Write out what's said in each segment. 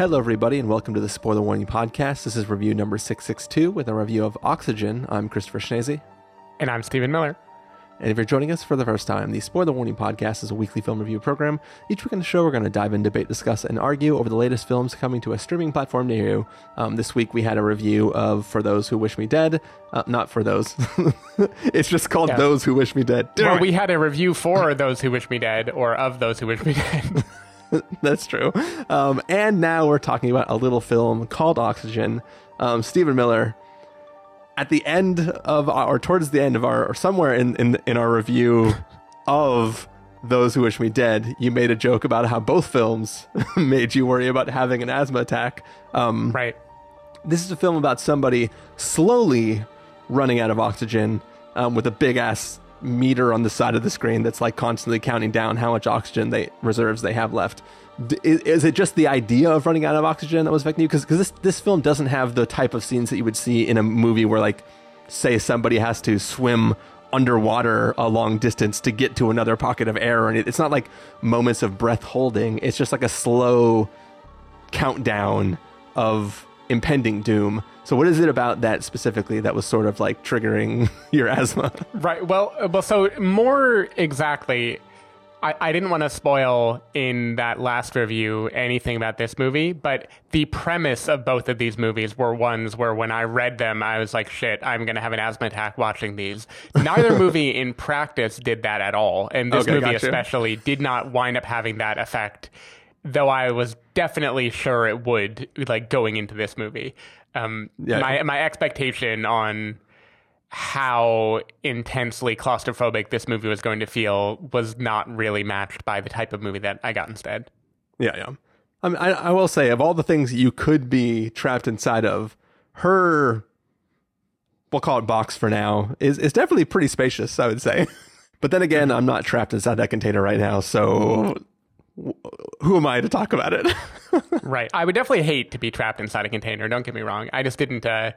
Hello, everybody, and welcome to the Spoiler Warning Podcast. This is review number 662 with a review of Oxygen. I'm Christopher Schnese. And I'm Stephen Miller. And if you're joining us for the first time, the Spoiler Warning Podcast is a weekly film review program. Each week on the show, we're going to dive in, debate, discuss, and argue over the latest films coming to a streaming platform near you. Um, this week, we had a review of For Those Who Wish Me Dead. Uh, not for those. it's just called Yeah. Those Who Wish Me Dead. Damn Well, it. we had a review for Those Who Wish Me Dead or of Those Who Wish Me Dead. That's true. Um, and now we're talking about a little film called Oxygen. Um, Stephen Miller, at the end of our, or towards the end of our, or somewhere in, in, in our review of Those Who Wish Me Dead, you made a joke about how both films made you worry about having an asthma attack. Um, right. this is a film about somebody slowly running out of oxygen um, with a big ass meter on the side of the screen that's like constantly counting down how much oxygen they reserves they have left. D- is, it just the idea of running out of oxygen that was affecting you? Because this this film doesn't have the type of scenes that you would see in a movie where like say somebody has to swim underwater a long distance to get to another pocket of air and it's not like moments of breath holding it's just like a slow countdown of impending doom. So what is it about that specifically that was sort of like triggering your asthma? Right. Well, uh, well. So more exactly, I, I didn't want to spoil in that last review anything about this movie, but the premise of both of these movies were ones where when I read them, I was like, "Shit, I'm gonna have an asthma attack watching these." Neither movie in practice did that at all, and this Okay, movie gotcha. especially did not wind up having that effect. Though I was definitely sure it would, like going into this movie. Um, Yeah. my my expectation on how intensely claustrophobic this movie was going to feel was not really matched by the type of movie that I got instead. yeah, yeah. I, mean, I, I will say, of all the things you could be trapped inside of, her, we'll call it box for now, is, is definitely pretty spacious, I would say. but then again, I'm not trapped inside that container right now, so who am I to talk about it? right. I would definitely hate to be trapped inside a container. Don't get me wrong. I just didn't. Uh,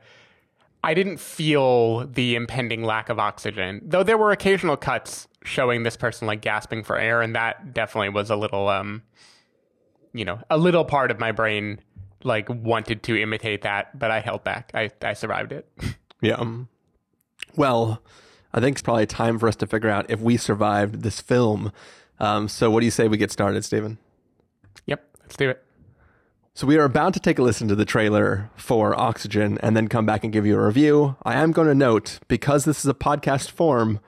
I didn't feel the impending lack of oxygen, though there were occasional cuts showing this person like gasping for air, and that definitely was a little, um, you know, a little part of my brain like wanted to imitate that, but I held back. I I survived it. Yeah. um, Well, I think it's probably time for us to figure out if we survived this film. Um, so, what do you say we get started, Stephen? yep. Let's do it. So, we are about to take a listen to the trailer for Oxygen and then come back and give you a review. I am going to note because this is a podcast form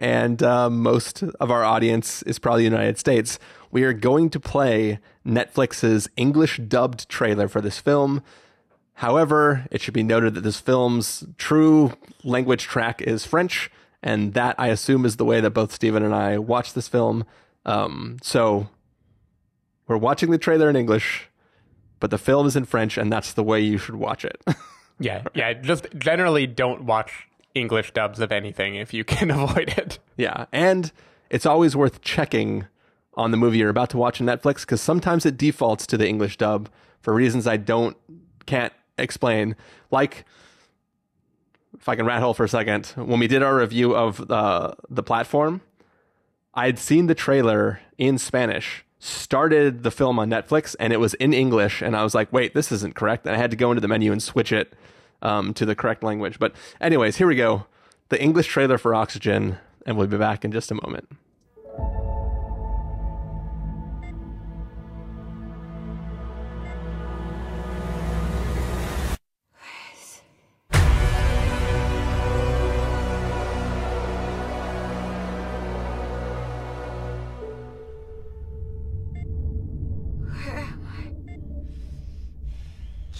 and uh, most of our audience is probably the United States, we are going to play Netflix's English dubbed trailer for this film. However, it should be noted that this film's true language track is French, and that I assume is the way that both Stephen and I watched this film. Um, so we're watching the trailer in English, but the film is in French, and that's the way you should watch it. Yeah, yeah. Just generally don't watch English dubs of anything if you can avoid it. yeah, and it's always worth checking on the movie you're about to watch on Netflix because sometimes it defaults to the English dub for reasons I don't can't explain. Like, if I can rat hole for a second, when we did our review of the the platform, I had seen the trailer in Spanish, started the film on Netflix, and it was in English, and I was like, wait, this isn't correct, and I had to go into the menu and switch it um, to the correct language. But anyways, here we go, the English trailer for Oxygen, and we'll be back in just a moment.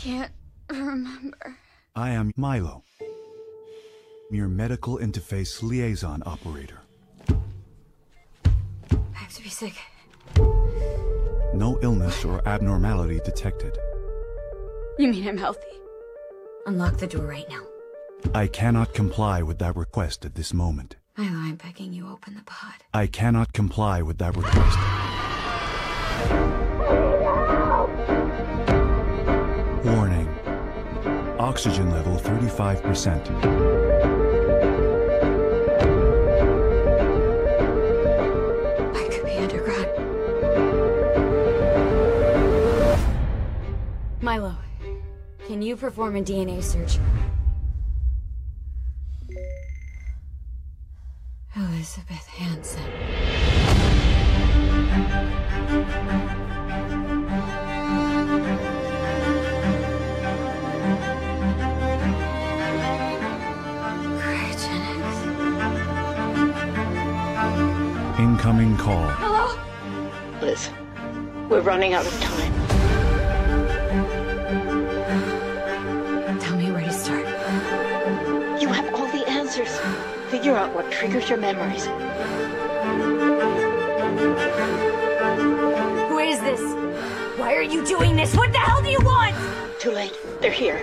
Can't remember. I am Milo, your medical interface liaison operator. I have to be sick. No illness or abnormality detected. You mean I'm healthy? Unlock the door right now. I cannot comply with that request at this moment. Milo, I'm begging you, open the pod. I cannot comply with that request. Oxygen level 35%. I could be underground. Milo, can you perform a DNA search? Running out of time. Tell me where to start. You have all the answers. Figure out what triggers your memories. Who is this? Why are you doing this? What the hell do you want? Too late. They're here.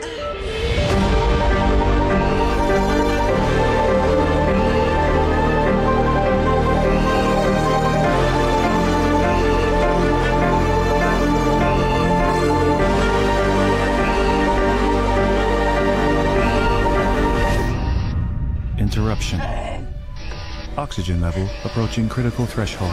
Interruption. Oxygen level approaching critical threshold.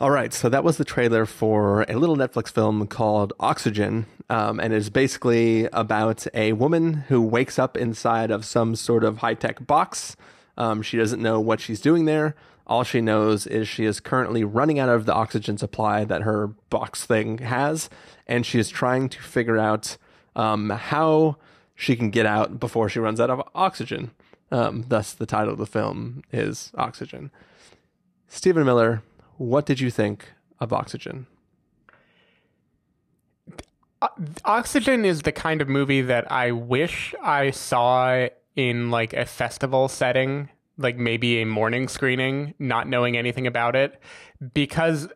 All right, so that was the trailer for a little Netflix film called Oxygen, um, and is basically about a woman who wakes up inside of some sort of high tech box. Um, she doesn't know what she's doing there. All she knows is she is currently running out of the oxygen supply that her box thing has, and she is trying to figure out um, how she can get out before she runs out of oxygen. Um, thus, the title of the film is Oxygen. Stephen Miller, what did you think of Oxygen? Oxygen is the kind of movie that I wish I saw in like a festival setting, like maybe a morning screening, not knowing anything about it, because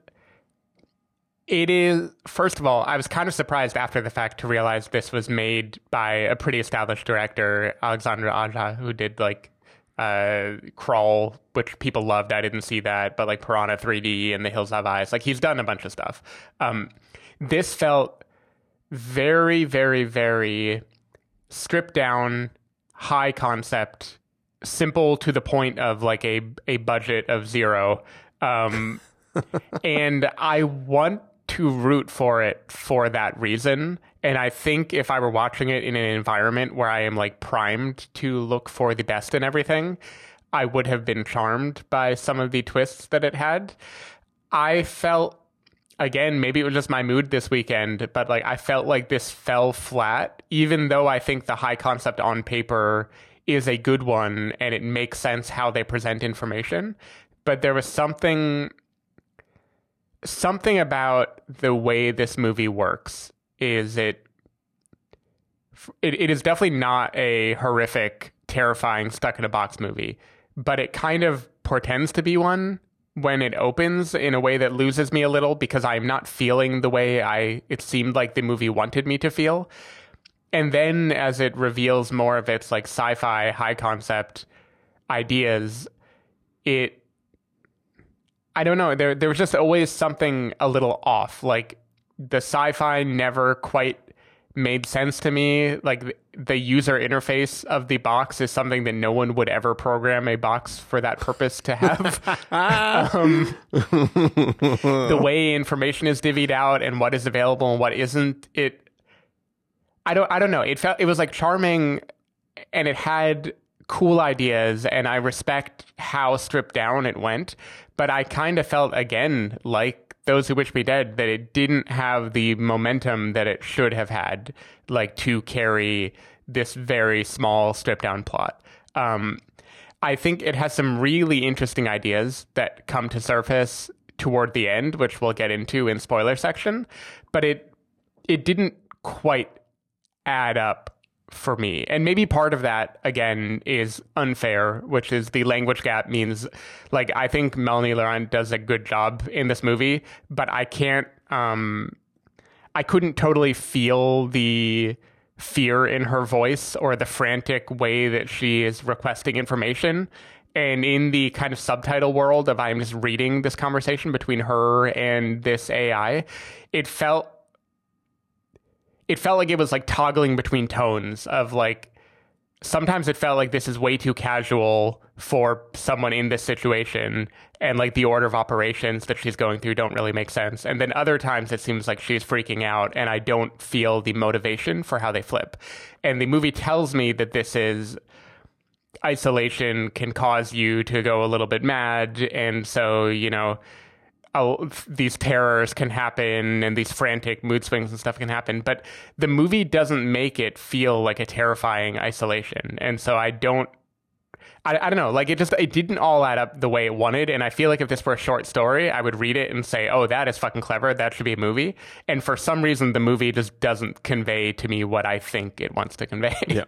it is first of all, I was kind of surprised after the fact to realize this was made by a pretty established director, Alexandre Aja, who did like uh, Crawl, which people loved. I didn't see that, but like Piranha 3D and The Hills Have Eyes, like he's done a bunch of stuff. Um, this felt very, very, very stripped down, high concept, simple to the point of like a a budget of zero. Um, and I want to root for it for that reason. And I think if I were watching it in an environment where I am like primed to look for the best in everything, I would have been charmed by some of the twists that it had. I felt again, maybe it was just my mood this weekend, but like I felt like this fell flat, even though I think the high concept on paper is a good one and it makes sense how they present information. But there was something something about the way this movie works is it it, it is definitely not a horrific, terrifying, stuck in a box movie, but it kind of portends to be one when it opens in a way that loses me a little because I'm not feeling the way I it seemed like the movie wanted me to feel. And then as it reveals more of its like sci-fi high concept ideas, it I don't know, there there was just always something a little off. Like the sci-fi never quite made sense to me. Like the user interface of the box is something that no one would ever program a box for that purpose to have. um, the way information is divvied out and what is available and what isn't, it. I don't. I don't know. It felt. It was like charming, and it had cool ideas, and I respect how stripped down it went. But I kind of felt again like those who wish me dead that it didn't have the momentum that it should have had like to carry this very small stripped down plot. Um, i think it has some really interesting ideas that come to surface toward the end which we'll get into in spoiler section but it it didn't quite add up for me. And maybe part of that, again, is unfair, which is the language gap means, like, I think Melanie Laurent does a good job in this movie, but I can't, um, I couldn't totally feel the fear in her voice or the frantic way that she is requesting information. And in the kind of subtitle world of I'm just reading this conversation between her and this AI, it felt it felt like it was like toggling between tones of like sometimes it felt like this is way too casual for someone in this situation and like the order of operations that she's going through don't really make sense. And then other times it seems like she's freaking out and i don't feel the motivation for how they flip. And the movie tells me that this is isolation can cause you to go a little bit mad and so you know oh, these terrors can happen and these frantic mood swings and stuff can happen. But the movie doesn't make it feel like a terrifying isolation. And so I don't. I, I don't know, like it just it didn't all add up the way it wanted, and I feel like if this were a short story, I would read it and say, "Oh, that is fucking clever. That should be a movie." And for some reason, the movie just doesn't convey to me what I think it wants to convey. Yeah.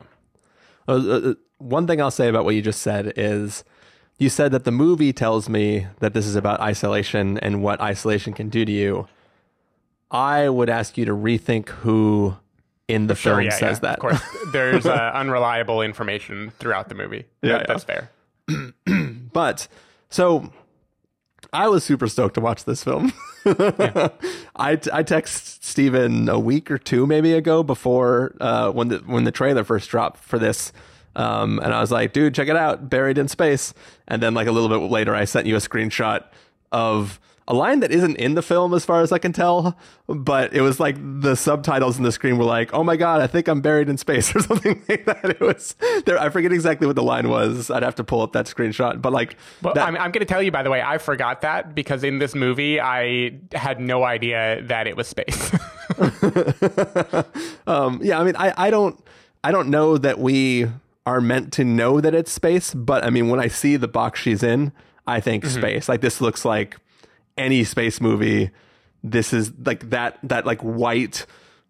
Uh, uh, one thing I'll say about what you just said is you said that the movie tells me that this is about isolation and what isolation can do to you. I would ask you to rethink who in the Sure, film yeah, says yeah, that. Of course, there's uh, unreliable information throughout the movie. Yeah, That- yeah. that's fair. But so I was super stoked to watch this film. I I text Stephen a week or two maybe ago before uh, when the when the trailer first dropped for this. Um, and I was like, dude, check it out, buried in space. And then like a little bit later, I sent you a screenshot of a line that isn't in the film as far as I can tell, but it was like the subtitles in the screen were like, "Oh my god, I think I'm buried in space" or something like that. It was there. I forget exactly what the line was. I'd have to pull up that screenshot, but like, Well, that- I'm, I'm going to tell you, by the way, I forgot that because in this movie, I had no idea that it was space. um, yeah, I mean, I, I don't, I don't know that we are meant to know that it's space, but I mean, when I see the box she's in, I think space. Like this looks like any space movie. This is like that, that like white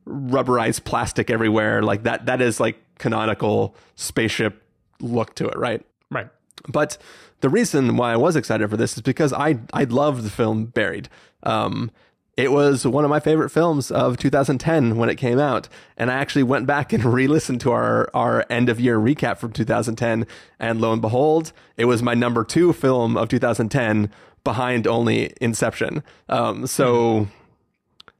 rubberized plastic everywhere. Like that, that is like canonical spaceship look to it, right? right. But the reason why I was excited for this is because I I loved the film Buried. Um, it was one of my favorite films of 2010 when it came out, and I actually went back and re-listened to our our end of year recap from 2010, and lo and behold, it was my number two film of 2010, behind only Inception. Um, so.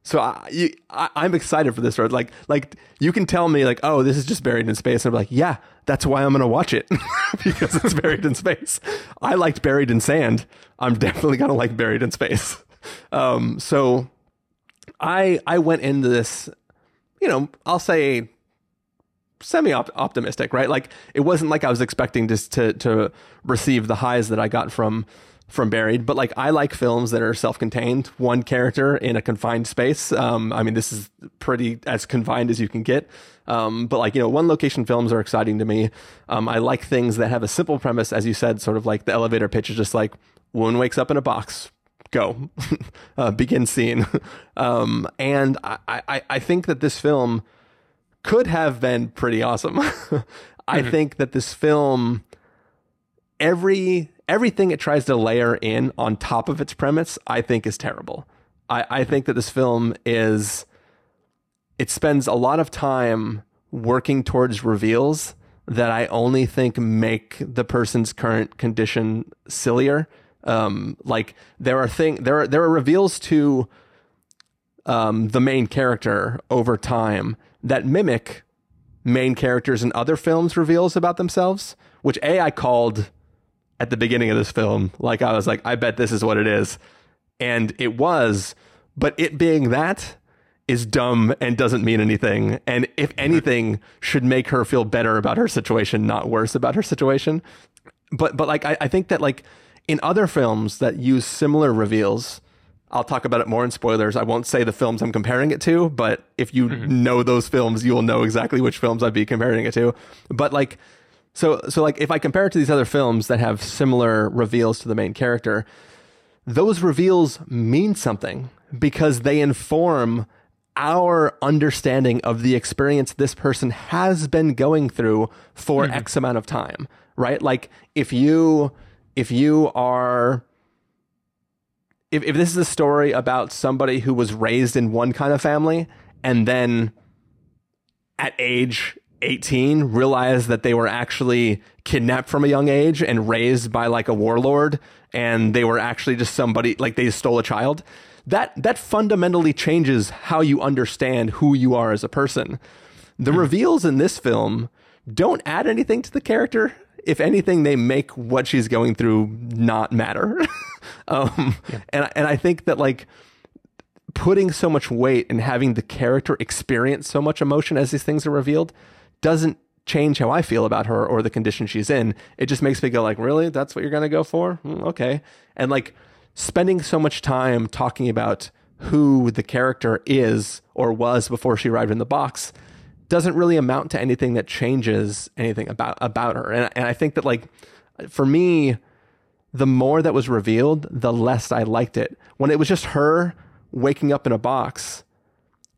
So I, you, I, I'm excited for this road. Like, like you can tell me like, oh, this is just buried in space, and I'm like, yeah, that's why I'm gonna watch it because it's buried in space. I liked Buried in Sand. I'm definitely gonna like Buried in Space. Um, so I I went into this, you know, I'll say semi optimistic, right? Like it wasn't like I was expecting just to to receive the highs that I got from from Buried, but like I like films that are self-contained, one character in a confined space. Um, I mean, this is pretty as confined as you can get. Um, but like you know, one location films are exciting to me. Um, I like things that have a simple premise, as you said, sort of like the elevator pitch is just like woman wakes up in a box, go, uh, begin scene. um, and I, I I think that this film could have been pretty awesome. I think that this film every everything it tries to layer in on top of its premise, I think is terrible. I, I think that this film is it spends a lot of time working towards reveals that I only think make the person's current condition sillier. Um, like there are thing there are there are reveals to um, the main character over time that mimic main characters in other films reveals about themselves, which A I called at the beginning of this film. Like I was like, I bet this is what it is. And it was, but it being that is dumb and doesn't mean anything. And if anything, should make her feel better about her situation, not worse about her situation. But but like I, I think that like in other films that use similar reveals, I'll talk about it more in spoilers. I won't say the films I'm comparing it to, but if you mm-hmm. know those films, you'll know exactly which films I'd be comparing it to. But like so so like if I compare it to these other films that have similar reveals to the main character, those reveals mean something because they inform our understanding of the experience this person has been going through for mm-hmm. X amount of time, right? Like if you if you are if, if this is a story about somebody who was raised in one kind of family and then at age 18 realized that they were actually kidnapped from a young age and raised by like a warlord and they were actually just somebody like they stole a child that that fundamentally changes how you understand who you are as a person the hmm. reveals in this film don't add anything to the character. If anything, they make what she's going through not matter. um, and and I think that like putting so much weight and having the character experience so much emotion as these things are revealed doesn't change how I feel about her or the condition she's in. It just makes me go like, really? That's what you're going to go for? Mm, okay. And like spending so much time talking about who the character is or was before she arrived in the box doesn't really amount to anything that changes anything about about her. And and I think that like for me the more that was revealed, the less I liked it. When it was just her waking up in a box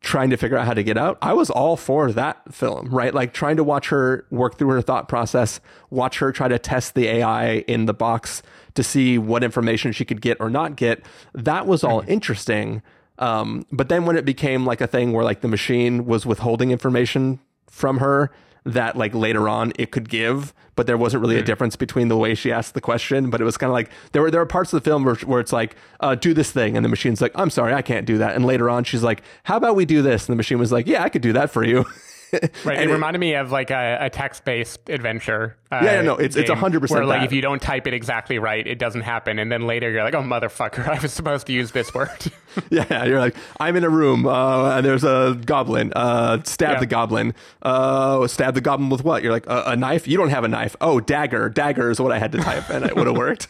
trying to figure out how to get out, I was all for that film, right? Like trying to watch her work through her thought process, watch her try to test the AI in the box to see what information she could get or not get. That was all interesting. Um, but then when it became like a thing where like the machine was withholding information from her that like later on it could give, but there wasn't really a difference between the way she asked the question. But it was kind of like there were there were parts of the film where, where it's like, uh, do this thing, and the machine's like, I'm sorry, I can't do that. And later on, she's like, How about we do this? And the machine was like, Yeah, I could do that for you. Right. And it reminded me of like a, a text based adventure. Uh, Yeah, no, it's- it's game 100% Where like that. if you don't type it exactly right, it doesn't happen, and then later you're like, oh motherfucker, I was supposed to use this word. Yeah, you're like, I'm in a room, uh, and there's a goblin. Uh, stab Yeah. the goblin. Uh, stab the goblin with what? You're like, a, a knife? You don't have a knife. Oh, dagger. Dagger is what I had to type, and it would have worked.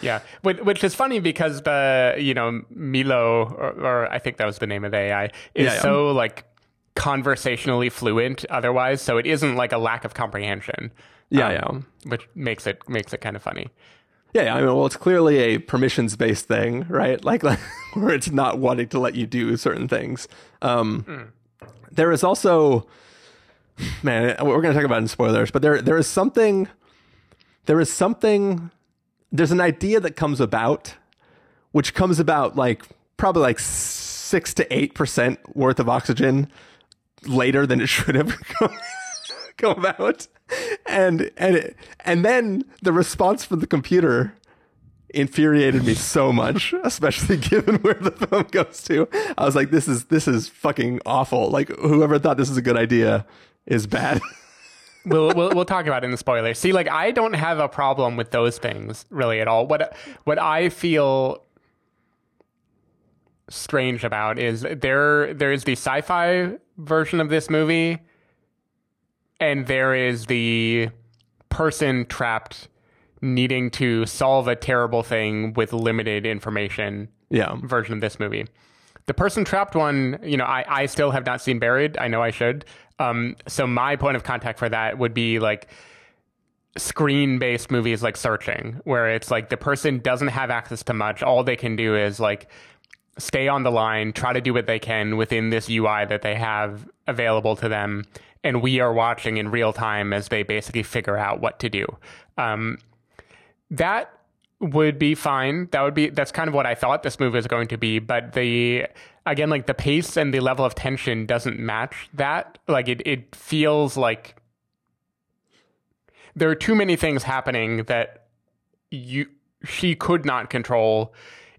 Yeah, which, which is funny because the you know Milo or, or I think that was the name of the AI is Yeah, yeah. so like conversationally fluent otherwise, so it isn't like a lack of comprehension. Yeah, um, which makes it makes it kind of funny. Yeah, yeah, I mean, well, it's clearly a permissions based thing, right? Like, like where it's not wanting to let you do certain things. Um, There is also, man, we're going to talk about in spoilers, but there there is something, there is something, there's an idea that comes about, which comes about like probably like six to eight percent worth of oxygen later than it should have come, come about, and and it, and then the response from the computer infuriated me so much, especially given where the film goes to. I was like, this is this is fucking awful. Like whoever thought this is a good idea is bad. we'll, we'll we'll talk about it in the spoilers. See, like I don't have a problem with those things really at all. What what I feel strange about is there there is the sci-fi version of this movie and there is the person trapped needing to solve a terrible thing with limited information yeah. version of this movie. The person trapped one, you know, I, I still have not seen Buried. I know I should. Um, so my point of contact for that would be like screen based movies like Searching, where it's like the person doesn't have access to much. All they can do is like stay on the line, try to do what they can within this UI that they have available to them. And we are watching in real time as they basically figure out what to do. Um, that would be fine. That would be that's kind of what I thought this move was going to be, but the again like the pace and the level of tension doesn't match that. Like it it feels like there are too many things happening that you she could not control.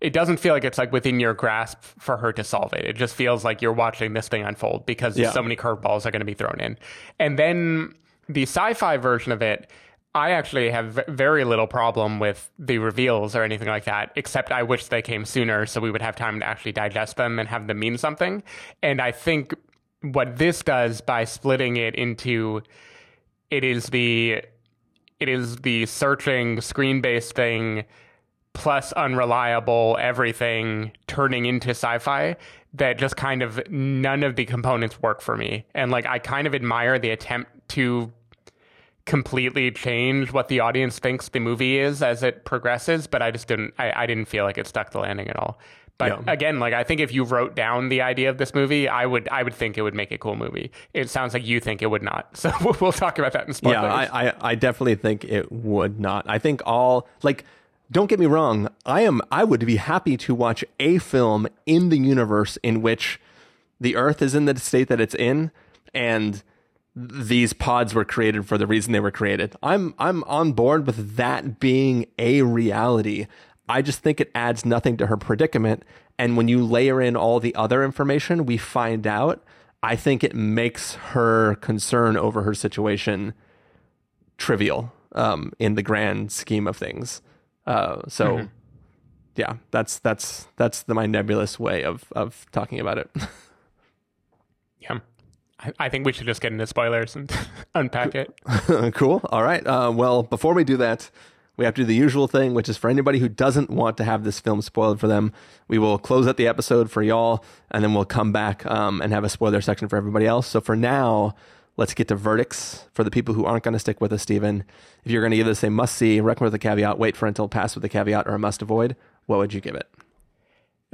It doesn't feel like it's like within your grasp for her to solve it. It just feels like you're watching this thing unfold because Yeah. so many curveballs are going to be thrown in. And then the sci-fi version of it, I actually have very little problem with the reveals or anything like that, except I wish they came sooner so we would have time to actually digest them and have them mean something. And I think what this does by splitting it into it is the it is the searching screen based thing plus unreliable everything turning into sci-fi that just kind of none of the components work for me. And like i kind of admire the attempt to completely change what the audience thinks the movie is as it progresses but i just didn't i, I didn't feel like it stuck the landing at all. But Yeah. again like i think if you wrote down the idea of this movie i would i would think it would make a cool movie. It sounds like you think it would not. So we'll talk about that in spoilers. Yeah, I, I, I definitely think it would not. I think all like don't get me wrong, I am I would be happy to watch a film in the universe in which the Earth is in the state that it's in and these pods were created for the reason they were created. I'm I'm on board with that being a reality. I just think it adds nothing to her predicament. And when you layer in all the other information we find out, I think it makes her concern over her situation trivial um, in the grand scheme of things. Uh, so, mm-hmm. yeah, that's that's that's the, my nebulous way of of talking about it. yeah. I think we should just get into spoilers and unpack it. cool. All right. Uh, well, before we do that, we have to do the usual thing, which is for anybody who doesn't want to have this film spoiled for them, we will close out the episode for y'all, and then we'll come back um, and have a spoiler section for everybody else. So for now, let's get to verdicts for the people who aren't going to stick with us, Stephen. If you're going to give this a must see, recommend with a caveat, wait for until pass with a caveat, or a must avoid, what would you give it?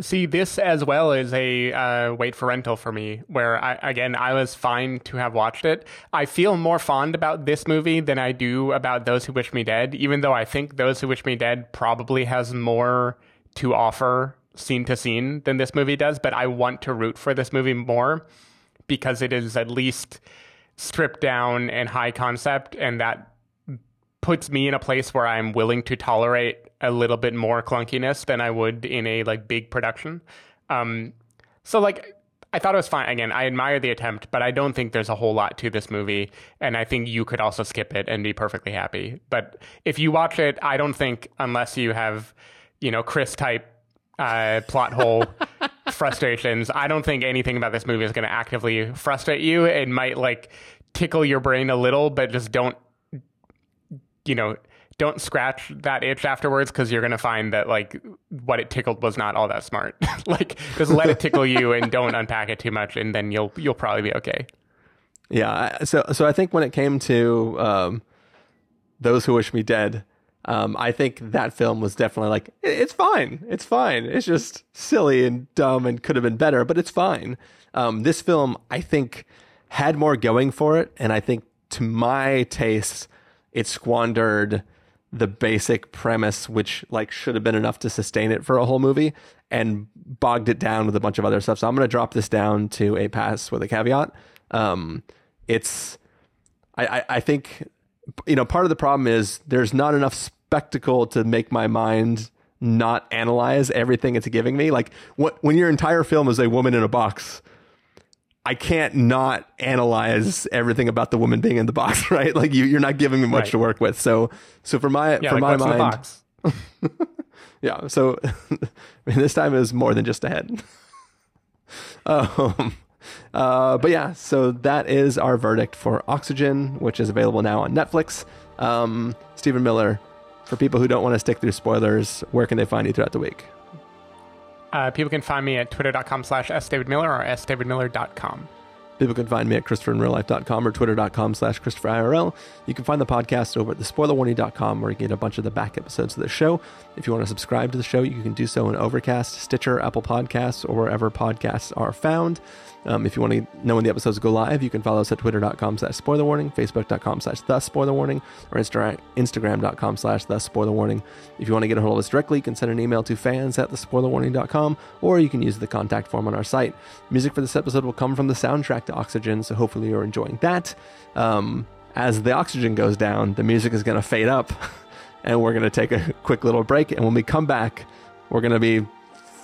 See, this as well is a uh, wait for rental for me, where I, again, I was fine to have watched it. I feel more fond about this movie than I do about Those Who Wish Me Dead, even though I think Those Who Wish Me Dead probably has more to offer scene to scene than this movie does. But I want to root for this movie more because it is at least stripped down and high concept, and that puts me in a place where I'm willing to tolerate a little bit more clunkiness than I would in a like big production. Um, so like I thought it was fine. Again, I admire the attempt, but I don't think there's a whole lot to this movie, and I think you could also skip it and be perfectly happy. But if you watch it, I don't think unless you have, you know, Chris type uh, plot hole frustrations, I don't think anything about this movie is going to actively frustrate you. It might like tickle your brain a little, but just don't, you know, don't scratch that itch afterwards because you're going to find that like what it tickled was not all that smart. like just let it tickle you and don't unpack it too much, and then you'll you'll probably be okay. Yeah. So so I think when it came to um, those who wish me dead, um, I think that film was definitely like it's fine, it's fine. It's just silly and dumb and could have been better, but it's fine. Um, this film, I think, had more going for it, and I think to my taste, it squandered the basic premise, which like should have been enough to sustain it for a whole movie, and bogged it down with a bunch of other stuff. So I'm going to drop this down to a pass with a caveat. Um, it's, I, I, I think, you know, part of the problem is there's not enough spectacle to make my mind not analyze everything it's giving me. Like what, when your entire film is a woman in a box, I can't not analyze everything about the woman being in the box, right? Like you, you're not giving me much right. to work with. So, so for my, yeah, for like my mind, yeah. So I mean, this time is more than just a head. um, uh, but yeah, so that is our verdict for Oxygen, which is available now on Netflix. Um, Stephen Miller, for people who don't want to stick through spoilers, where can they find you throughout the week? Uh, people can find me at twitter.com slash sdavidmiller or sdavidmiller.com. People can find me at ChristopherInRealLife.com or Twitter.com slash ChristopherIRL. You can find the podcast over at TheSpoilerWarning.com where you get a bunch of the back episodes of the show. If you want to subscribe to the show, you can do so in Overcast, Stitcher, Apple Podcasts, or wherever podcasts are found. Um, if you want to know when the episodes go live, you can follow us at twitter.com slash spoiler warning, facebook.com slash the spoiler warning, or Insta- instagram.com slash the spoiler warning. If you want to get a hold of us directly, you can send an email to fans at thespoilerwarning.com, or you can use the contact form on our site. Music for this episode will come from the soundtrack to Oxygen, so hopefully you're enjoying that. Um, as the oxygen goes down, the music is going to fade up, and we're going to take a quick little break. And when we come back, we're going to be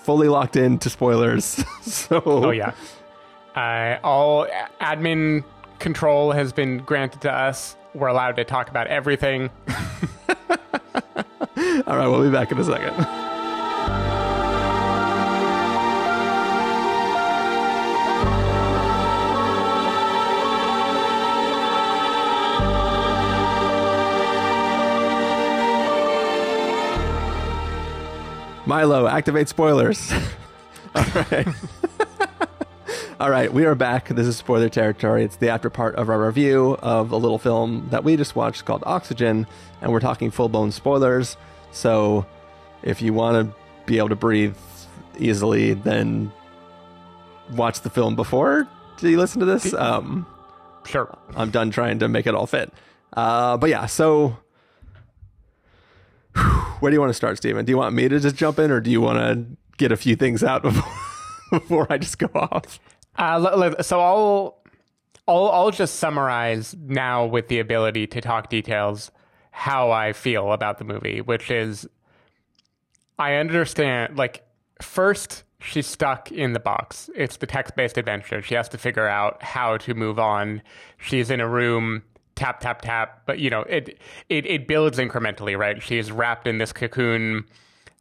fully locked into spoilers. so, oh yeah, uh, all admin control has been granted to us. We're allowed to talk about everything. all right, we'll be back in a second. Milo, activate spoilers. All right. All right, we are back. This is spoiler territory. It's the after part of our review of a little film that we just watched called Oxygen, and we're talking full blown spoilers. So if you want to be able to breathe easily, then watch the film before do you listen to this. Um, sure. I'm done trying to make it all fit. Uh, but yeah, so where do you want to start, Stephen? Do you want me to just jump in, or do you want to get a few things out before, before I just go off? Uh, so I'll, I'll I'll just summarize now with the ability to talk details how I feel about the movie, which is I understand like first she's stuck in the box. It's the text based adventure. She has to figure out how to move on. She's in a room, tap, tap, tap. But, you know, it, it, it builds incrementally, right? She's wrapped in this cocoon.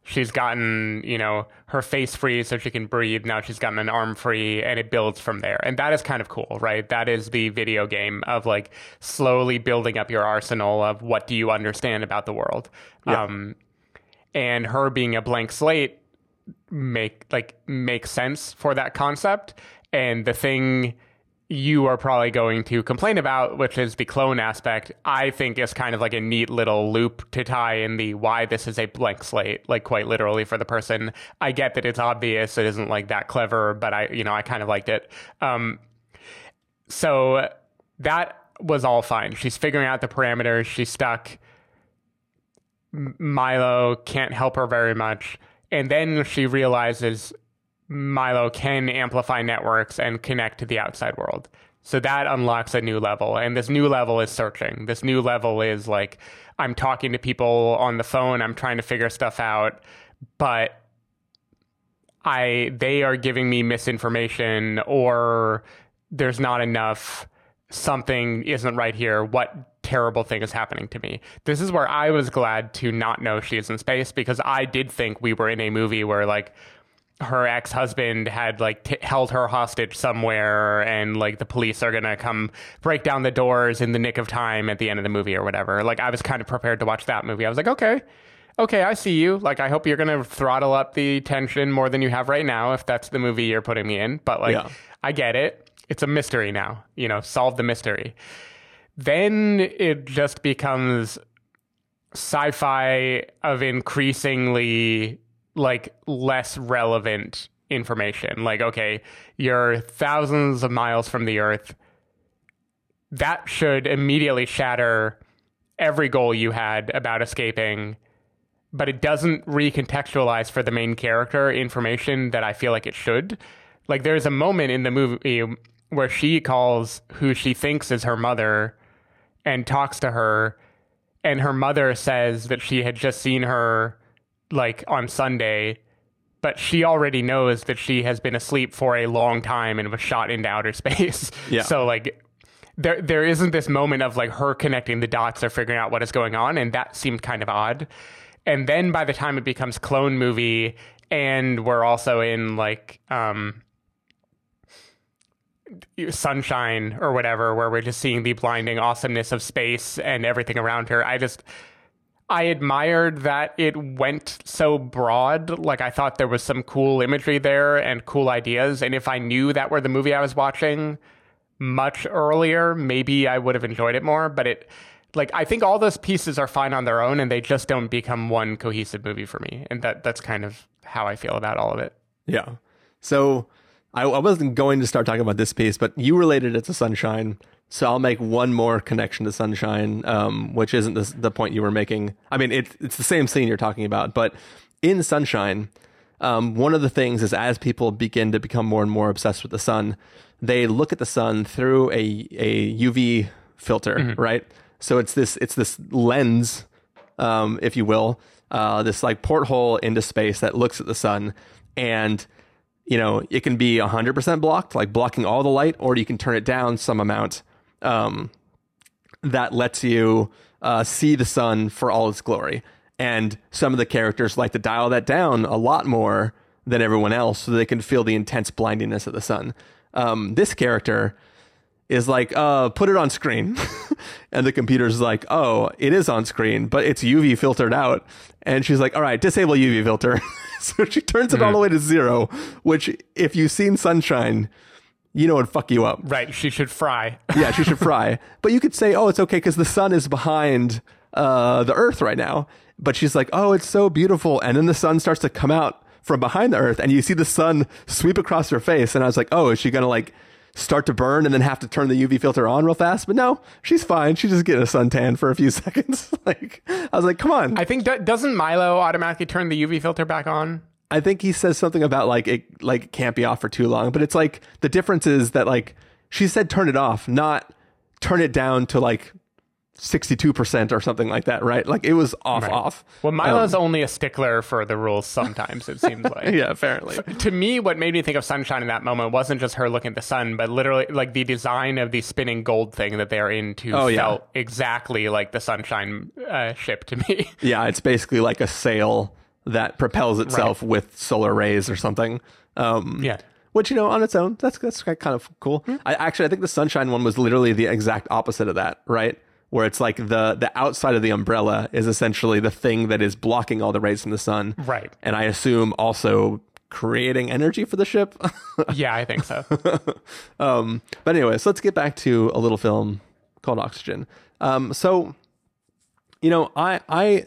She's gotten, you know, her face free so she can breathe. Now she's gotten an arm free and it builds from there. And that is kind of cool, right? That is the video game of like slowly building up your arsenal of what do you understand about the world. Yeah. Um, and her being a blank slate make like make sense for that concept. And the thing you are probably going to complain about, which is the clone aspect, I think is kind of like a neat little loop to tie in the why this is a blank slate, like quite literally for the person. I get that it's obvious, it isn't like that clever, but I, you know, I kind of liked it. Um, so that was all fine. She's figuring out the parameters. She's stuck. Milo can't help her very much. And then she realizes Milo can amplify networks and connect to the outside world. So that unlocks a new level. And this new level is searching. This new level is like, I'm talking to people on the phone, I'm trying to figure stuff out, but I they are giving me misinformation or there's not enough something isn't right here. What terrible thing is happening to me? This is where I was glad to not know she is in space because I did think we were in a movie where like her ex-husband had like t- held her hostage somewhere and like the police are going to come break down the doors in the nick of time at the end of the movie or whatever. Like I was kind of prepared to watch that movie. I was like, "Okay. Okay, I see you. Like I hope you're going to throttle up the tension more than you have right now if that's the movie you're putting me in." But like Yeah. I get it. It's a mystery now. You know, solve the mystery. Then it just becomes sci-fi of increasingly like less relevant information. Like, okay, you're thousands of miles from the Earth. That should immediately shatter every goal you had about escaping, but it doesn't recontextualize for the main character information that I feel like it should. Like, there's a moment in the movie where she calls who she thinks is her mother and talks to her, and her mother says that she had just seen her like on Sunday, but she already knows that she has been asleep for a long time and was shot into outer space. Yeah. So like there there isn't this moment of like her connecting the dots or figuring out what is going on, and that seemed kind of odd. And then by the time it becomes clone movie, and we're also in like um sunshine or whatever where we're just seeing the blinding awesomeness of space and everything around her i just i admired that it went so broad. Like i thought there was some cool imagery there and cool ideas. And if i knew that were the movie i was watching much earlier maybe i would have enjoyed it more. But it like i think all those pieces are fine on their own and they just don't become one cohesive movie for me. And that that's kind of how i feel about all of it. Yeah. So I, I wasn't going to start talking about this piece, but you related it to Sunshine. So I'll make one more connection to Sunshine, um, which isn't the, the point you were making. I mean, it, it's the same scene you're talking about, but in Sunshine, um, one of the things is as people begin to become more and more obsessed with the sun, they look at the sun through a, a UV filter, right? So it's this it's this lens, um, if you will, uh, this like porthole into space that looks at the sun, and you know it can be 100% blocked, like blocking all the light, or you can turn it down some amount. Um, that lets you uh, see the sun for all its glory. And some of the characters like to dial that down a lot more than everyone else so they can feel the intense blindingness of the sun. Um, this character is like, uh, put it on screen. and the computer's like, oh, it is on screen, but it's UV filtered out. And she's like, all right, disable UV filter. so she turns it all the way to zero, which if you've seen Sunshine, you know it'd fuck you up right she should fry yeah, she should fry. But you could say, oh, it's okay because the sun is behind uh, the earth right now. But she's like, oh, it's so beautiful. And then the sun starts to come out from behind the earth and you see the sun sweep across her face. And I was like, oh, is she going to like start to burn and then have to turn the UV filter on real fast? But no, she's fine. She's just getting a suntan for a few seconds. like, I was like, come on. I think do- doesn't Milo automatically turn the UV filter back on? I think he says something about like it like it can't be off for too long, but it's like the difference is that like she said turn it off, not turn it down to like 62% or something like that, right? Like it was off, Right. off. Well, Milo's only a stickler for the rules sometimes, it seems like. Yeah, apparently. To me, what made me think of Sunshine in that moment wasn't just her looking at the sun, but literally like the design of the spinning gold thing that they're into Oh, yeah. felt exactly like the Sunshine uh, ship to me. Yeah, it's basically like a sail that propels itself with solar rays or something. Um, yeah. Which you know, on its own, that's that's kind of cool. I actually, I think the sunshine one was literally the exact opposite of that, right? Where it's like the the outside of the umbrella is essentially the thing that is blocking all the rays from the sun, Right. And I assume also creating energy for the ship. Yeah, I think so. um, but anyway, so let's get back to a little film called Oxygen. Um, so, you know, I, I,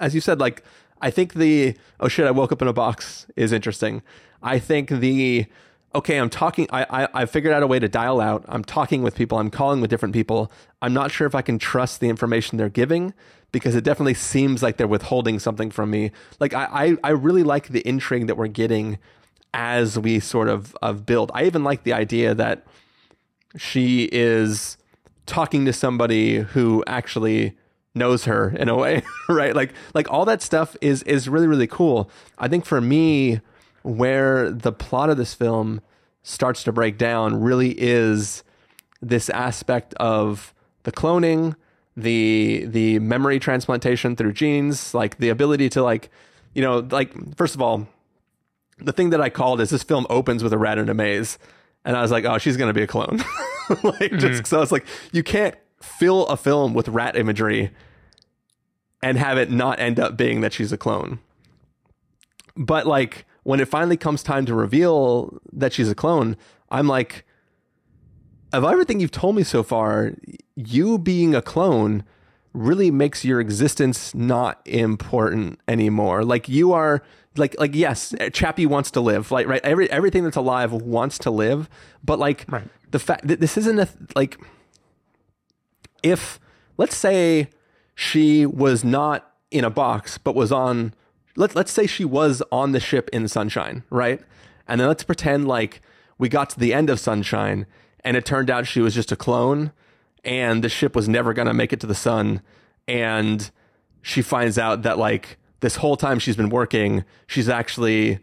as you said, like, I think the, oh shit, I woke up in a box is interesting. I think the, okay, I'm talking, I, I, I figured out a way to dial out. I'm talking with people. I'm calling with different people. I'm not sure if I can trust the information they're giving because it definitely seems like they're withholding something from me. Like, I, I, I really like the intrigue that we're getting as we sort of, of build. I even like the idea that she is talking to somebody who actually knows her in a way, right? Like like all that stuff is is really really cool. I think for me where the plot of this film starts to break down really is this aspect of the cloning, the the memory transplantation through genes, like the ability to like you know, like first of all, the thing that I called is this film opens with a rat in a maze. And I was like, oh, she's going to be a clone. like, just mm-hmm. so it's like, you can't fill a film with rat imagery and have it not end up being that she's a clone. But like, when it finally comes time to reveal that she's a clone, I'm like, of everything you've told me so far, you being a clone really makes your existence not important anymore. Like you are like like yes, Chappie wants to live. Like right, every everything that's alive wants to live, but like Right. the fact that this isn't a like if let's say she was not in a box but was on let, let's say she was on the ship in sunshine right? And then let's pretend like we got to the end of sunshine and it turned out she was just a clone and the ship was never going to make it to the sun. And she finds out that like this whole time she's been working she's actually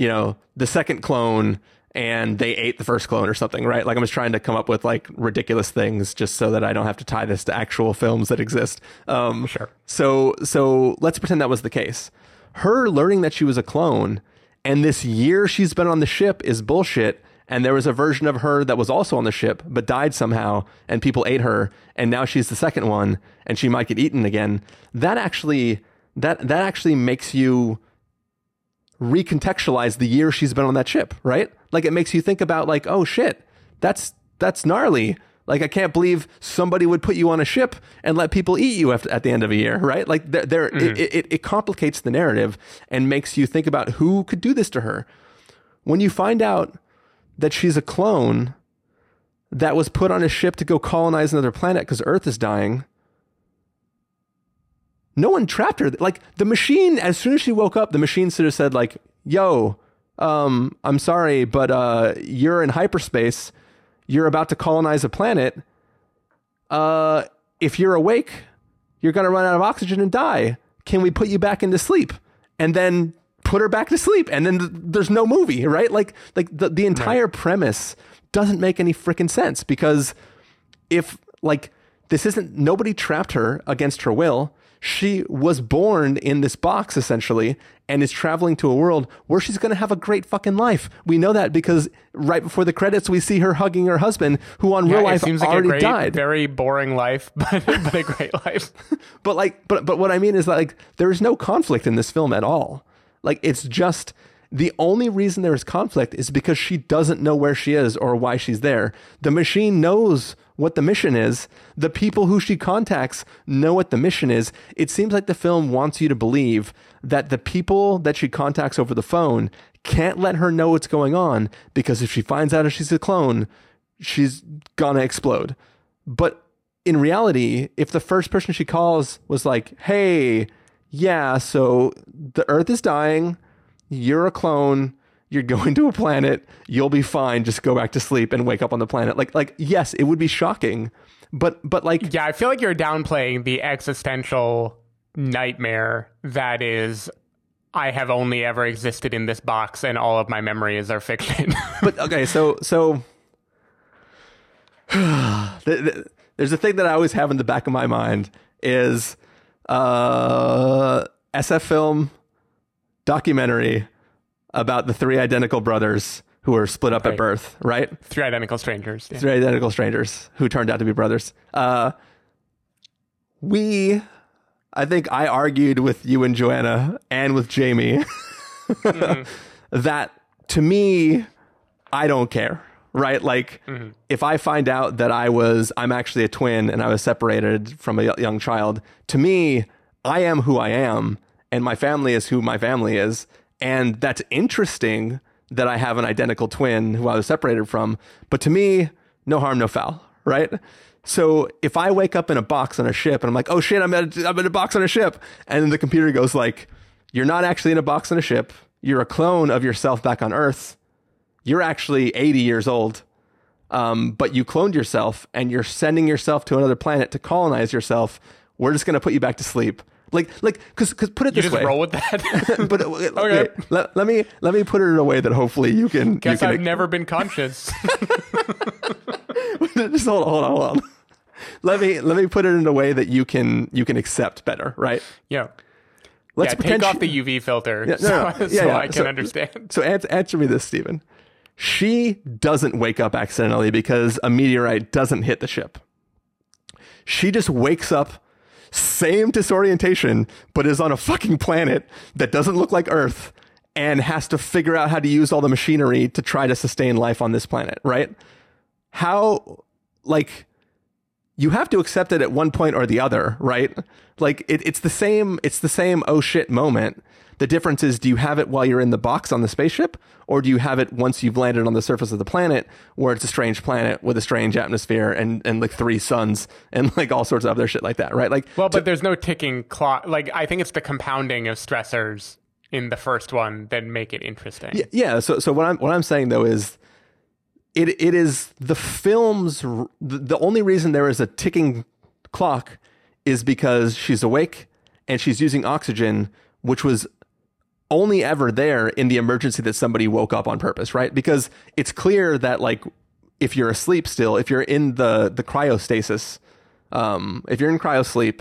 you know, the second clone and they ate the first clone or something, right? Like I'm just trying to come up with like ridiculous things just so that I don't have to tie this to actual films that exist. Um, Sure. So, so let's pretend that was the case. Her learning that she was a clone and this year she's been on the ship is bullshit. And there was a version of her that was also on the ship but died somehow and people ate her. And now she's the second one and she might get eaten again. That actually, that, that actually makes you recontextualize the year she's been on that ship, right? Like it makes you think about like, oh shit, that's that's gnarly. Like I can't believe somebody would put you on a ship and let people eat you after, at the end of a year, right? Like there, there it, mm-hmm. it, it complicates the narrative and makes you think about who could do this to her. When you find out that she's a clone that was put on a ship to go colonize another planet because Earth is dying, no one trapped her. Like the machine, as soon as she woke up, the machine sort of said, like, yo, um, I'm sorry, but uh, you're in hyperspace. You're about to colonize a planet. Uh, if you're awake, you're going to run out of oxygen and die. Can we put you back into sleep? And then put her back to sleep. And then th- there's no movie, right? Like, like the, the entire premise doesn't make any freaking sense because if like this isn't nobody trapped her against her will she was born in this box essentially and is traveling to a world where she's going to have a great fucking life. We know that because right before the credits we see her hugging her husband who on real life seems like a already great, died. very boring life, but, but a great life. but like but but what i mean is that like there is no conflict in this film at all. Like it's just the only reason there is conflict is because she doesn't know where she is or why she's there. The machine knows what the mission is. The people who she contacts know what the mission is. It seems like the film wants you to believe that the people that she contacts over the phone can't let her know what's going on because if she finds out if she's a clone she's gonna explode. But in reality, if the first person she calls was like, hey, yeah, so the earth is dying, you're a clone, You're going to a planet. You'll be fine. Just go back to sleep and wake up on the planet. Like, like yes, it would be shocking, but but like Yeah, I feel like you're downplaying the existential nightmare that is I have only ever existed in this box and all of my memories are fiction. but okay, so so the, the, there's a thing that I always have in the back of my mind is uh SF film documentary about the three identical brothers who were split up Right. at birth, right? Three identical strangers. Yeah. Three identical strangers who turned out to be brothers. Uh we I think I argued with you and Joanna and with Jamie that to me, I don't care, right? Like, if I find out that I was, I'm actually a twin and I was separated from a young child, to me, I am who I am and my family is who my family is. And that's interesting that I have an identical twin who I was separated from. But to me, no harm, no foul, right? So if I wake up in a box on a ship and I'm like, oh shit, I'm, at, I'm in a box on a ship. And then the computer goes like, you're not actually in a box on a ship. You're a clone of yourself back on Earth. You're actually 80 years old. Um, but you cloned yourself and you're sending yourself to another planet to colonize yourself. We're just going to put you back to sleep. Like, like, cause, cause put it You this just way. roll with that. but uh, okay, let, let me let me put it in a way that hopefully you can. Guess you can I've never been conscious. just hold on, hold on, hold on. Let me let me put it in a way that you can you can accept better, right? yeah. Let's yeah, take off the UV filter Yeah, no, so, no, so yeah, yeah. I can So- understand. So answer, answer me this, Stephen. She doesn't wake up accidentally because a meteorite doesn't hit the ship. She just wakes up, same disorientation, but is on a fucking planet that doesn't look like Earth and has to figure out how to use all the machinery to try to sustain life on this planet, right? How, like, you have to accept it at one point or the other, right? Like it, it's the same. It's the same. Oh shit! Moment. The difference is, do you have it while you're in the box on the spaceship, or do you have it once you've landed on the surface of the planet, where it's a strange planet with a strange atmosphere and and like three suns and like all sorts of other shit like that, right? Like, Well, but there's no ticking clock. Like, I think it's the compounding of stressors in the first one that make it interesting. Yeah, yeah. So, so what I'm what I'm saying though is, it it is the film's the only reason there is a ticking clock is because she's awake and she's using oxygen, which was only ever there in the emergency that somebody woke up on purpose, right? Because it's clear that like if you're asleep still, if you're in the the cryostasis, um, if you're in cryosleep,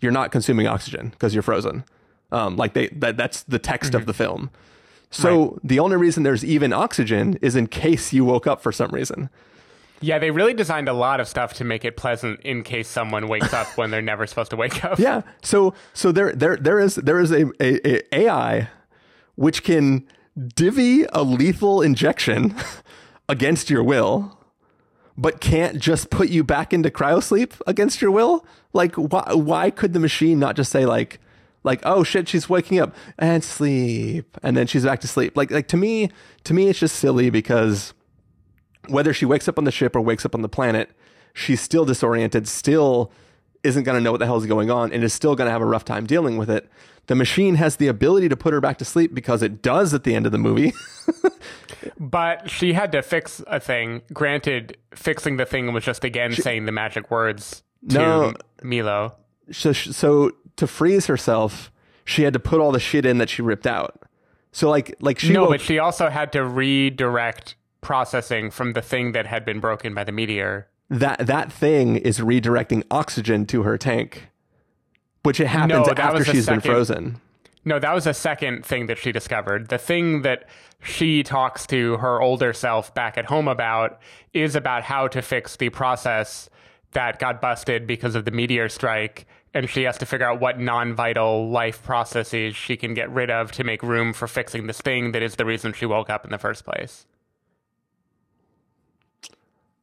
you're not consuming oxygen because you're frozen. Um, like they that that's the text of the film. So the only reason there's even oxygen is in case you woke up for some reason. Yeah, they really designed a lot of stuff to make it pleasant in case someone wakes up when they're never supposed to wake up. Yeah. So so there there there is there is a, a, a AI which can divvy a lethal injection against your will, but can't just put you back into cryosleep against your will. Like why why could the machine not just say like like oh shit she's waking up and sleep and then she's back to sleep like like to me to me it's just silly because whether she wakes up on the ship or wakes up on the planet, she's still disoriented, still isn't going to know what the hell is going on, and is still going to have a rough time dealing with it. The machine has the ability to put her back to sleep because it does at the end of the movie. But she had to fix a thing. Granted, fixing the thing was just again saying the magic words to No. Milo. so, so to freeze herself, she had to put all the shit in that she ripped out. So like like she no, woke- but she also had to redirect processing from the thing that had been broken by the meteor. that that thing is redirecting oxygen to her tank, which it happens that after she's been frozen. No, that was a second thing that she discovered. The thing that she talks to her older self back at home about is about how to fix the process that got busted because of the meteor strike. And she has to figure out what non vital life processes she can get rid of to make room for fixing this thing that is the reason she woke up in the first place.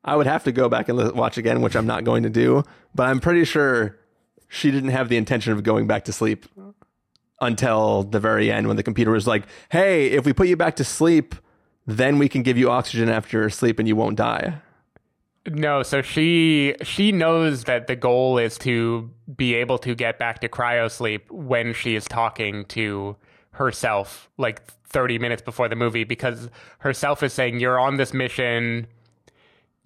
I would have to go back and watch again, which I'm not going to do. But I'm pretty sure she didn't have the intention of going back to sleep until the very end when the computer was like, hey, if we put you back to sleep, then we can give you oxygen after your sleep and you won't die. No, so she she knows that the goal is to be able to get back to cryosleep when she is talking to herself like 30 minutes before the movie because herself is saying you're on this mission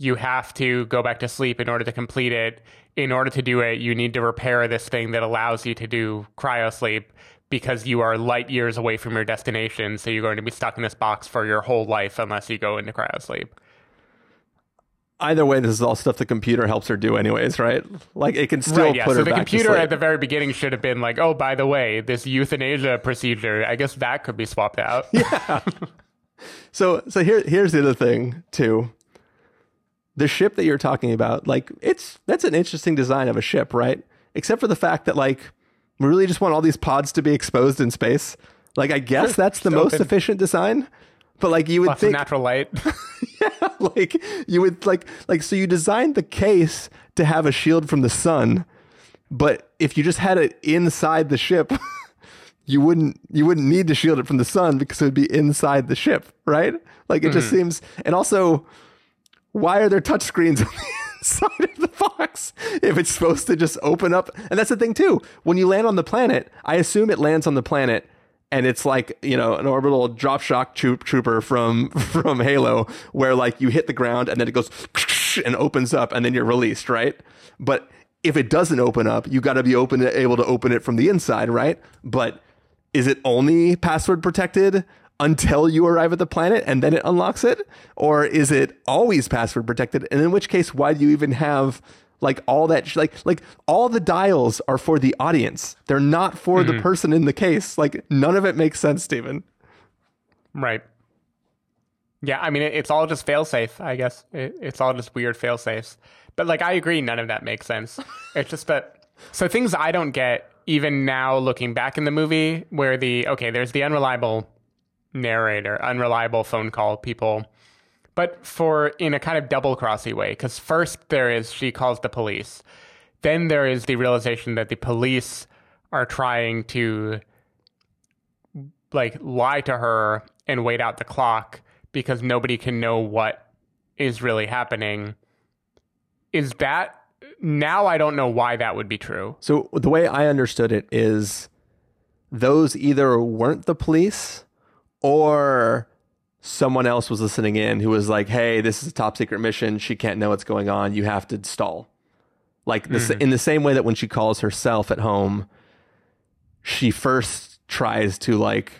you have to go back to sleep in order to complete it in order to do it you need to repair this thing that allows you to do cryosleep because you are light years away from your destination so you're going to be stuck in this box for your whole life unless you go into cryosleep. Either way, this is all stuff the computer helps her do, anyways, right? Like it can still right, yeah. put So her the back computer to sleep. at the very beginning should have been like, oh, by the way, this euthanasia procedure, I guess that could be swapped out. Yeah. So so here here's the other thing too. The ship that you're talking about, like it's that's an interesting design of a ship, right? Except for the fact that like we really just want all these pods to be exposed in space. Like I guess Sure, that's the most open. efficient design. But like you would Lots think natural light. yeah, like you would like like so you designed the case to have a shield from the sun, but if you just had it inside the ship, you wouldn't you wouldn't need to shield it from the sun because it would be inside the ship, right? Like it just mm-hmm. seems and also why are there touch screens on the inside of the box if it's supposed to just open up? And that's the thing too. When you land on the planet, I assume it lands on the planet and it's like you know an orbital drop shock trooper from from Halo, where like you hit the ground and then it goes and opens up and then you're released, right? But if it doesn't open up, you got to be open able to open it from the inside, right? But is it only password protected until you arrive at the planet and then it unlocks it, or is it always password protected? And in which case, why do you even have like all that sh- like like all the dials are for the audience they're not for the mm-hmm. person in the case like none of it makes sense Stephen right. Yeah, I mean, it, it's all just failsafe, I guess. It, it's all just weird failsafes. But like, I agree, none of that makes sense. it's just that. So things I don't get, even now looking back in the movie, where the, okay, there's the unreliable narrator, unreliable phone call people. But for in a kind of double crossy way, because first there is she calls the police. Then there is the realization that the police are trying to like lie to her and wait out the clock because nobody can know what is really happening. Is that now I don't know why that would be true. so the way i understood it is those either weren't the police or someone else was listening in who was like hey this is a top secret mission. She can't know what's going on. You have to stall. Like this mm-hmm. in the same way that when she calls herself at home she first tries to like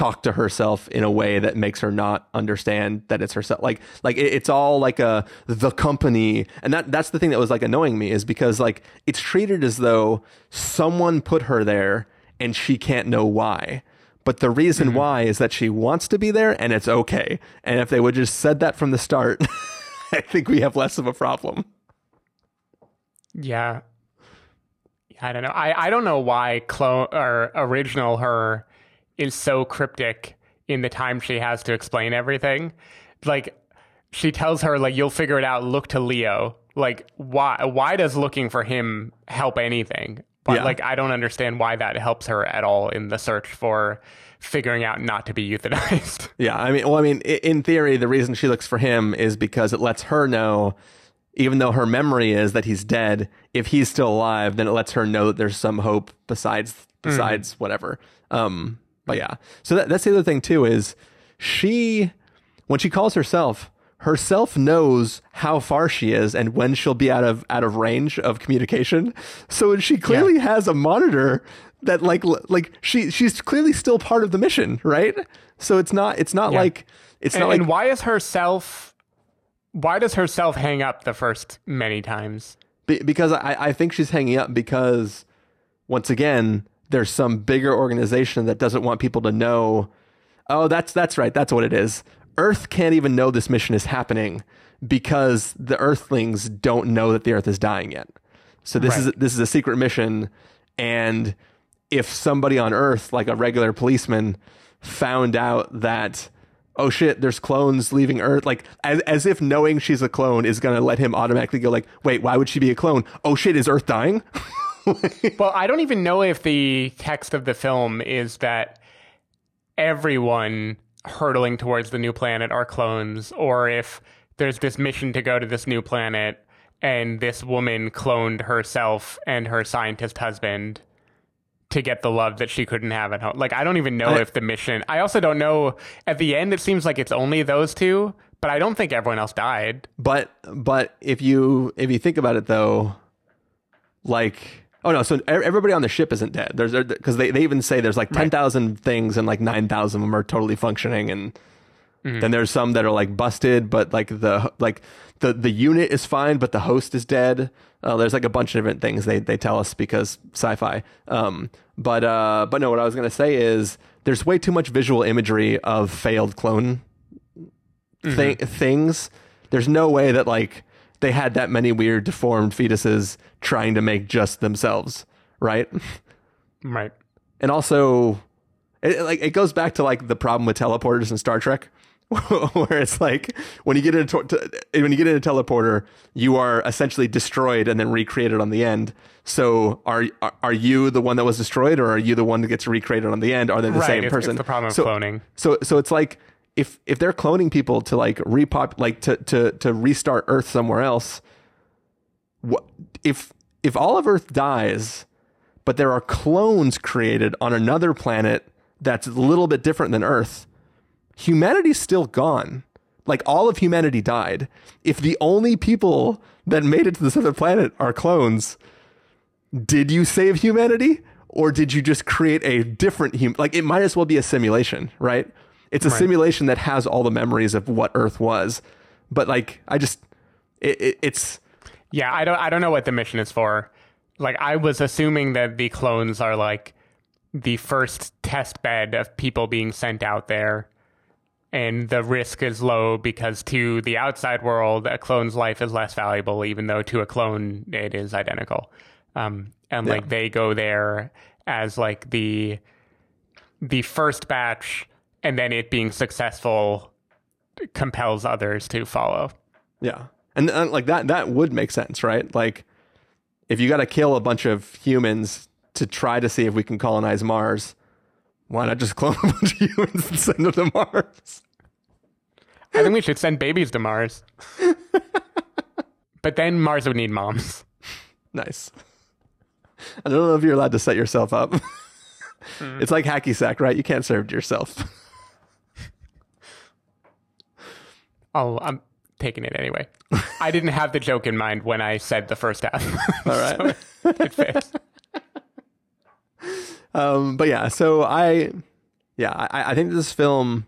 talk to herself in a way that makes her not understand that it's herself. Like like it, it's all like a the company. And that that's the thing that was like annoying me is because like it's treated as though someone put her there and she can't know why but the reason mm-hmm. why is that she wants to be there and it's okay and if they would just said that from the start i think we have less of a problem Yeah. I don't know. I, I don't know why clone or original her is so cryptic in the time she has to explain everything. Like she tells her like you'll figure it out, look to Leo. Like why why does looking for him help anything? But Yeah. like I don't understand why that helps her at all in the search for figuring out not to be euthanized. Yeah, I mean, well, I mean, in theory, the reason she looks for him is because it lets her know, even though her memory is that he's dead, if he's still alive, then it lets her know that there's some hope besides besides whatever. Um, but yeah, so that, that's the other thing too is she when she calls herself. Herself knows how far she is and when she'll be out of out of range of communication. So she clearly has a monitor that like like she she's clearly still part of the mission, right? So it's not it's not Yeah. like it's and, not like and why is herself why does herself hang up the first many times? Be- because I, I think she's hanging up because once again there's some bigger organization that doesn't want people to know oh that's that's right that's what it is earth can't even know this mission is happening because the earthlings don't know that the earth is dying yet. So this is this is a secret mission and if somebody on earth like a regular policeman found out that oh shit there's clones leaving earth like as, as if knowing she's a clone is going to let him automatically go like wait why would she be a clone? Oh shit is earth dying? Well, I don't even know if the text of the film is that everyone hurtling towards the new planet are clones, or if there's this mission to go to this new planet and this woman cloned herself and her scientist husband to get the love that she couldn't have at home. Like I don't even know I- if the mission. I also don't know. At the end, it seems like it's only those two, but I don't think everyone else died. But but if you if you think about it though, like oh no, so everybody on the ship isn't dead. There's because they, they even say there's like ten thousand things and like nine thousand of them are totally functioning, and then there's some that are like busted, but like the like the the unit is fine, but the host is dead. Uh, there's like a bunch of different things they they tell us because sci-fi. Um, but uh, but no, what I was gonna say is there's way too much visual imagery of failed clone thi- things. There's no way that like they had that many weird deformed fetuses trying to make just themselves, right? Right. And also, it, like it goes back to like the problem with teleporters in Star Trek, where it's like when you get into t- when you get in a teleporter, you are essentially destroyed and then recreated on the end. So are are, you the one that was destroyed, or are you the one that gets recreated on the end? Are they the Right, same it's- person? it's the problem of so, cloning. So so it's like if if they're cloning people to like repop like to to to restart Earth somewhere else, what if if all of Earth dies, but there are clones created on another planet that's a little bit different than Earth, humanity's still gone. Like all of humanity died. If the only people that made it to this other planet are clones, did you save humanity or did you just create a different human? Like it might as well be a simulation, right? It's a simulation that has all the memories of what Earth was. But like, I just, it, it, it's, Yeah, I don't I don't know what the mission is for. Like I was assuming that the clones are like the first test bed of people being sent out there. And the risk is low because to the outside world, a clone's life is less valuable, even though to a clone it is identical. Um, and like they go there as like the the first batch, and then it being successful compels others to follow. Yeah. And, and like that that would make sense, right? Like if you got to kill a bunch of humans to try to see if we can colonize Mars, why not just clone a bunch of humans and send them to Mars? I think we should send babies to Mars. but then Mars would need moms. Nice. I don't know if you're allowed to set yourself up. Hmm. It's like hacky sack, right? You can't serve yourself. Oh, I'm taking it anyway. I didn't have the joke in mind when I said the first half. All right. it fits. Um, but yeah, so I, yeah, I, I think this film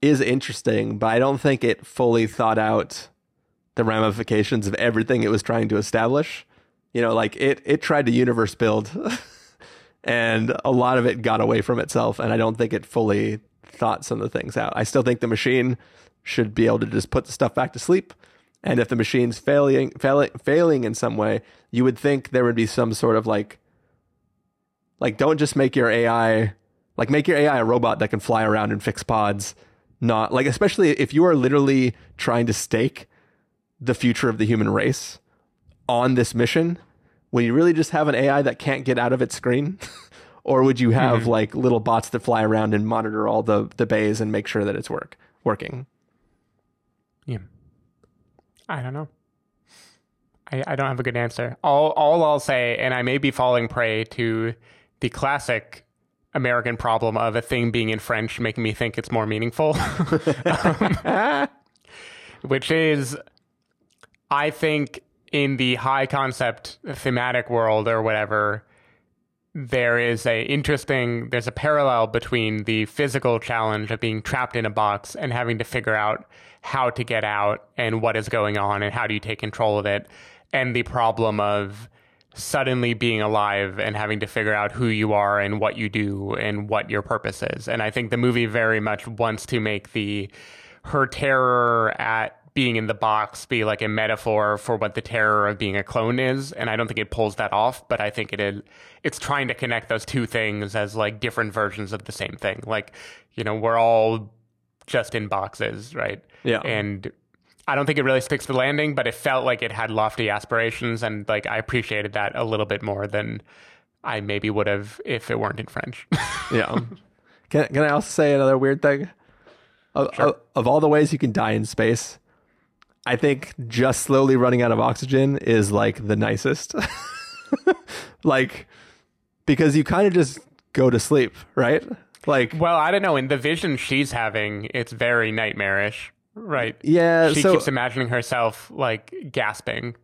is interesting, but I don't think it fully thought out the ramifications of everything it was trying to establish. You know, like it, it tried to universe build, and a lot of it got away from itself, and I don't think it fully thought some of the things out. I still think the machine should be able to just put the stuff back to sleep. And if the machine's failing, failing, failing in some way, you would think there would be some sort of like like, don't just make your AI like make your AI a robot that can fly around and fix pods. Not like, especially if you are literally trying to stake the future of the human race on this mission. Will you really just have an AI that can't get out of its screen? or would you have mm-hmm. like little bots that fly around and monitor all the the bays and make sure that it's work working? Yeah. I don't know. I, I don't have a good answer. All all I'll say, and I may be falling prey to the classic American problem of a thing being in French making me think it's more meaningful. Um, which is I think in the high concept thematic world or whatever, there is a interesting there's a parallel between the physical challenge of being trapped in a box and having to figure out how to get out and what is going on and how do you take control of it and the problem of suddenly being alive and having to figure out who you are and what you do and what your purpose is. And i think the movie very much wants to make the her terror at being in the box be like a metaphor for what the terror of being a clone is and i don't think it pulls that off but i think it is it's trying to connect those two things as like different versions of the same thing like you know we're all just in boxes right Yeah. and i don't think it really sticks the landing but it felt like it had lofty aspirations and like i appreciated that a little bit more than i maybe would have if it weren't in french Yeah. can can I also say another weird thing? Of, of, of all the ways you can die in space, I think just slowly running out of oxygen is like the nicest. like because you kind of just go to sleep, right? Like, Well, I don't know. In the vision she's having, it's very nightmarish, right? yeah. She so keeps imagining herself like gasping.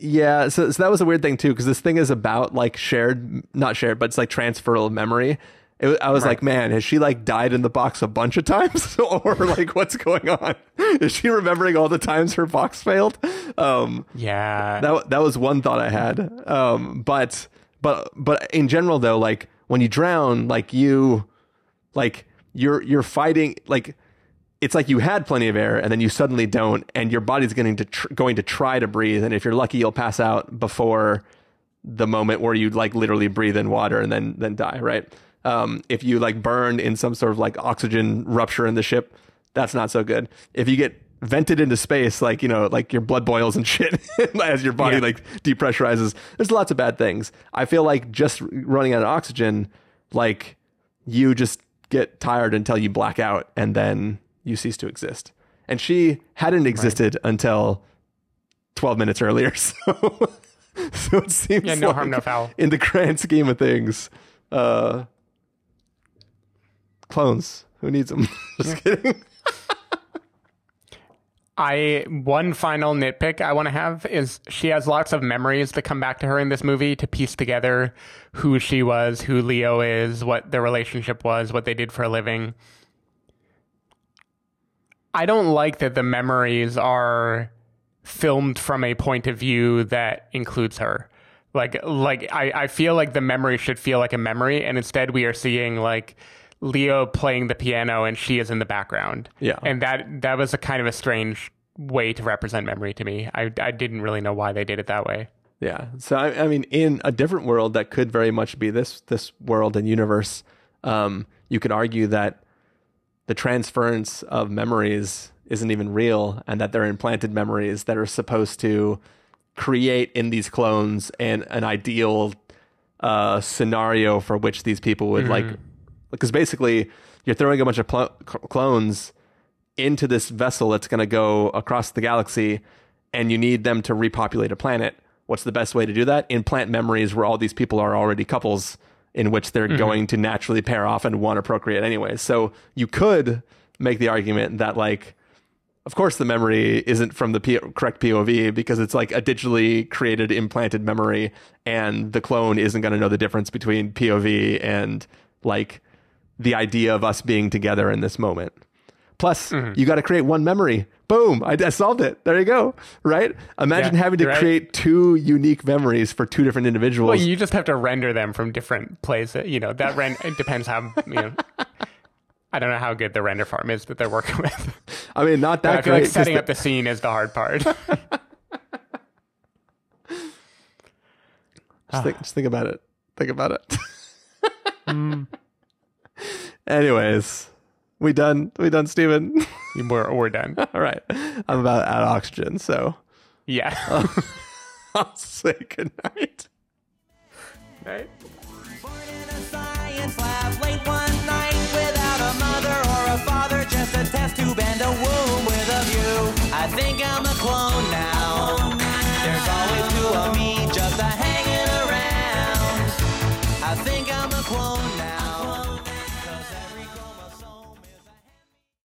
Yeah, so, so that was a weird thing too, because this thing is about like shared, not shared, but it's like transferal memory. It, I was Right. like, man, has she like died in the box a bunch of times, or like what's going on? Is she remembering all the times her box failed? Um, Yeah. that that was one thought I had. Um, but but but in general though, like when you drown, like you, like you're you're fighting like it's like you had plenty of air and then you suddenly don't, and your body's going to tr- going to try to breathe, and if you're lucky, you'll pass out before the moment where you like literally breathe in water and then then die, right? Um, if you like burn in some sort of like oxygen rupture in the ship, that's not so good. If you get vented into space, like you know, like your blood boils and shit as your body Yeah. like depressurizes. There's lots of bad things. I feel like just running out of oxygen, like you just get tired until you black out and then you cease to exist. And she hadn't existed until 12 minutes earlier. So, so it seems Yeah, no like harm, no foul. in the grand scheme of things, uh, clones. Who needs them? Just kidding. I one final nitpick I want to have is she has lots of memories that come back to her in this movie to piece together who she was, who Leo is, what their relationship was, what they did for a living. I don't like that the memories are filmed from a point of view that includes her. Like like I, I feel like the memory should feel like a memory and instead we are seeing like Leo playing the piano and she is in the background. Yeah. And that that was a kind of a strange way to represent memory to me. I I didn't really know why they did it that way. Yeah. So I, I mean, in a different world that could very much be this this world and universe, um, you could argue that the transference of memories isn't even real, and that they're implanted memories that are supposed to create in these clones an an ideal uh, scenario for which these people would like, because basically you're throwing a bunch of pl- clones into this vessel that's going to go across the galaxy and you need them to repopulate a planet. What's the best way to do that? Implant memories where all these people are already couples in which they're mm-hmm. going to naturally pair off and want to procreate anyway. So you could make the argument that like of course the memory isn't from the P- correct POV because it's like a digitally created implanted memory and the clone isn't going to know the difference between POV and like the idea of us being together in this moment. Plus, you got to create one memory. Boom! I, I solved it. There you go. Right? Imagine Yeah, having to right. create two unique memories for two different individuals. Well, you just have to render them from different places. You know that. It depends how you know. I don't know how good the render farm is that they're working with. I mean, not that I feel great. like setting the- up the scene is the hard part. Just think, just think about it. Think about it. Mm. Anyways, we done. We done, Stephen. we're we're done. All right. I'm about out of oxygen, so Yeah. I'll say goodnight. right. Born in a science lab late one night without a mother or a father, just a test tube and a womb with a view. I think I'm a clone now. There's always two of me just a hanging around. I think I'm a clone now.